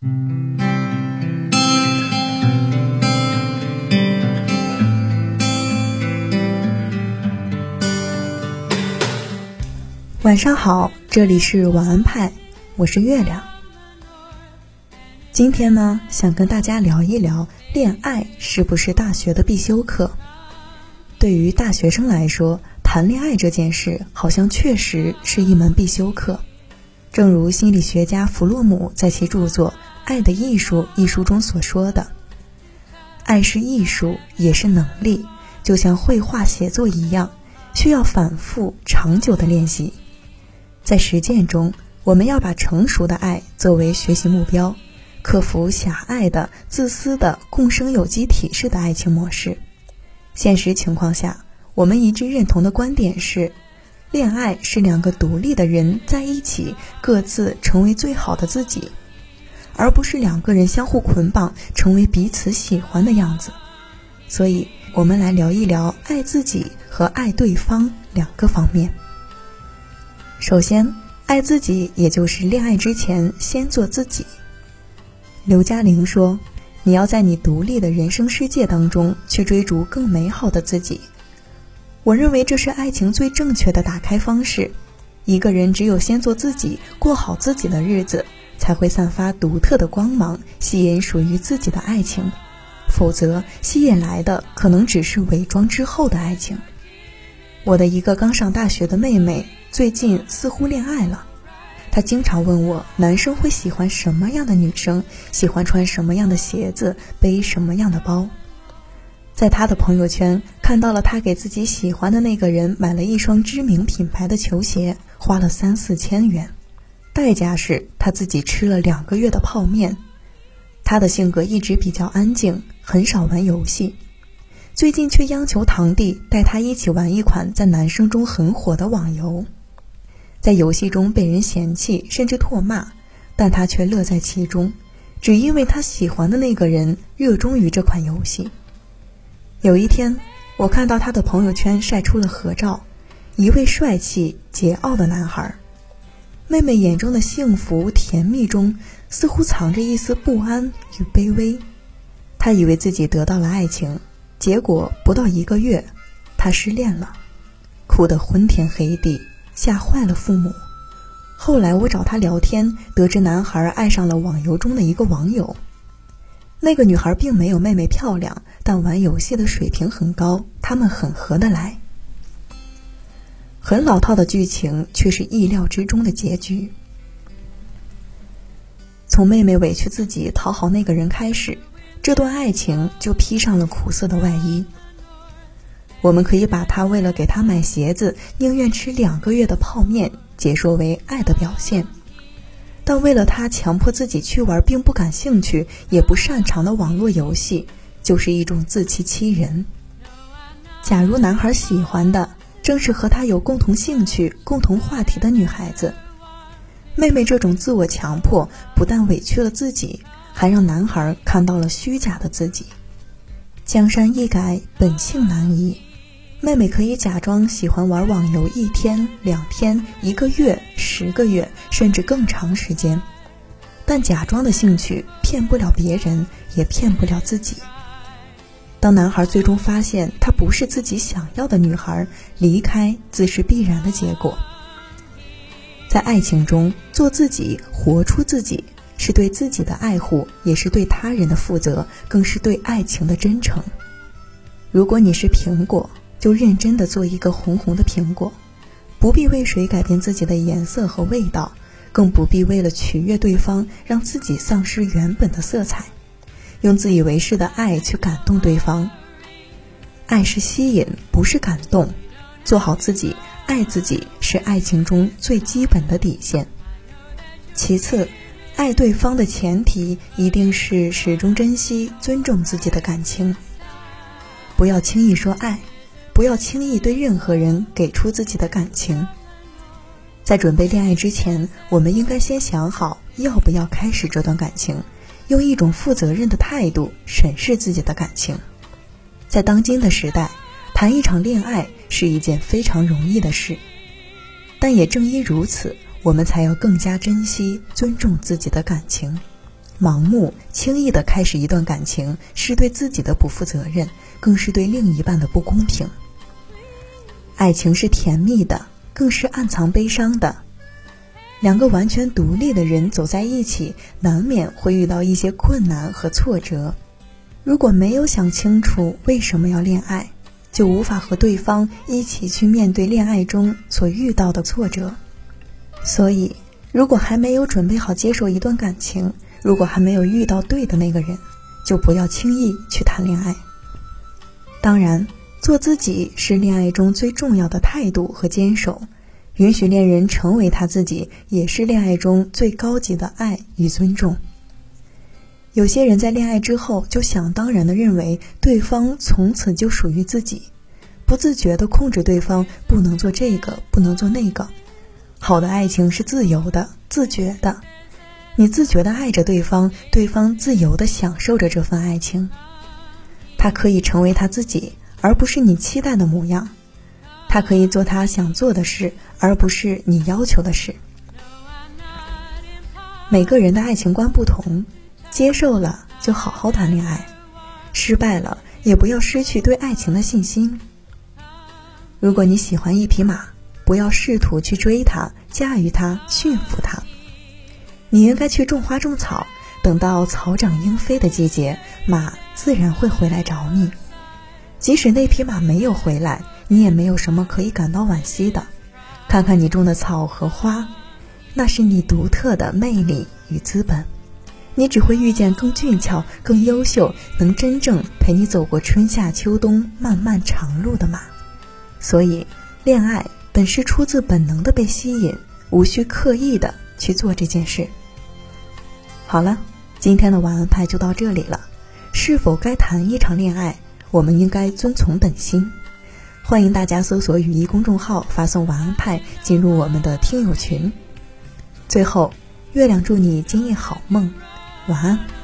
晚上好，这里是晚安派，我是月亮。今天呢，想跟大家聊一聊恋爱是不是大学的必修课。对于大学生来说，谈恋爱这件事好像确实是一门必修课。正如心理学家弗洛姆在其著作《爱的艺术》一书中所说的：“爱是艺术，也是能力，就像绘画、写作一样，需要反复、长久的练习。”在实践中，我们要把成熟的爱作为学习目标，克服狭隘的、自私的、共生有机体式的爱情模式。现实情况下，我们一致认同的观点是：恋爱是两个独立的人在一起，各自成为最好的自己，而不是两个人相互捆绑，成为彼此喜欢的样子。所以，我们来聊一聊爱自己和爱对方两个方面。首先，爱自己，也就是恋爱之前先做自己。刘嘉玲说：“你要在你独立的人生世界当中去追逐更美好的自己。”我认为这是爱情最正确的打开方式。一个人只有先做自己，过好自己的日子，才会散发独特的光芒，吸引属于自己的爱情。否则，吸引来的可能只是伪装之后的爱情。我的一个刚上大学的妹妹。最近似乎恋爱了，她经常问我男生会喜欢什么样的女生，喜欢穿什么样的鞋子，背什么样的包。在他的朋友圈看到了他给自己喜欢的那个人买了一双知名品牌的球鞋，花了三四千元，代价是他自己吃了两个月的泡面。他的性格一直比较安静，很少玩游戏，最近却央求堂弟带他一起玩一款在男生中很火的网游。在游戏中被人嫌弃甚至唾骂，但他却乐在其中，只因为他喜欢的那个人热衷于这款游戏。有一天，我看到他的朋友圈晒出了合照，一位帅气桀骜的男孩。妹妹眼中的幸福甜蜜中，似乎藏着一丝不安与卑微。她以为自己得到了爱情，结果不到一个月，她失恋了，哭得昏天黑地。吓坏了父母。后来我找他聊天，得知男孩爱上了网游中的一个网友。那个女孩并没有妹妹漂亮，但玩游戏的水平很高，他们很合得来。很老套的剧情，却是意料之中的结局。从妹妹委屈自己讨好那个人开始，这段爱情就披上了苦涩的外衣。我们可以把她为了给他买鞋子，宁愿吃两个月的泡面，解说为爱的表现；但为了他强迫自己去玩并不感兴趣也不擅长的网络游戏，就是一种自欺欺人。假如男孩喜欢的正是和他有共同兴趣、共同话题的女孩子，妹妹这种自我强迫不但委屈了自己，还让男孩看到了虚假的自己。江山易改，本性难移。妹妹可以假装喜欢玩网游一天、两天、一个月、十个月，甚至更长时间，但假装的兴趣骗不了别人，也骗不了自己。当男孩最终发现她不是自己想要的女孩，离开自是必然的结果。在爱情中做自己，活出自己，是对自己的爱护，也是对他人的负责，更是对爱情的真诚。如果你是苹果。就认真的做一个红红的苹果，不必为谁改变自己的颜色和味道，更不必为了取悦对方让自己丧失原本的色彩，用自以为是的爱去感动对方。爱是吸引，不是感动。做好自己，爱自己是爱情中最基本的底线。其次，爱对方的前提一定是始终珍惜、尊重自己的感情，不要轻易说爱。不要轻易对任何人给出自己的感情。在准备恋爱之前，我们应该先想好要不要开始这段感情，用一种负责任的态度审视自己的感情。在当今的时代，谈一场恋爱是一件非常容易的事，但也正因如此，我们才要更加珍惜、尊重自己的感情。盲目、轻易的开始一段感情，是对自己的不负责任，更是对另一半的不公平。爱情是甜蜜的，更是暗藏悲伤的。两个完全独立的人走在一起，难免会遇到一些困难和挫折。如果没有想清楚为什么要恋爱，就无法和对方一起去面对恋爱中所遇到的挫折。所以，如果还没有准备好接受一段感情，如果还没有遇到对的那个人，就不要轻易去谈恋爱。当然，做自己是恋爱中最重要的态度和坚守。允许恋人成为他自己，也是恋爱中最高级的爱与尊重。有些人在恋爱之后就想当然的认为对方从此就属于自己，不自觉的控制对方，不能做这个，不能做那个。好的爱情是自由的、自觉的，你自觉的爱着对方，对方自由的享受着这份爱情。他可以成为他自己，而不是你期待的模样。他可以做他想做的事，而不是你要求的事。每个人的爱情观不同，接受了就好好谈恋爱，失败了也不要失去对爱情的信心。如果你喜欢一匹马，不要试图去追它、驾驭它、驯服它，你应该去种花种草，等到草长莺飞的季节，马自然会回来找你。即使那匹马没有回来。你也没有什么可以感到惋惜的，看看你种的草和花，那是你独特的魅力与资本。你只会遇见更俊俏、更优秀、能真正陪你走过春夏秋冬漫漫长路的马。所以，恋爱本是出自本能的被吸引，无需刻意的去做这件事。好了，今天的晚安派就到这里了。是否该谈一场恋爱？我们应该遵从本心。欢迎大家搜索雨衣公众号，发送“晚安派”进入我们的听友群。最后，月亮祝你今夜好梦，晚安。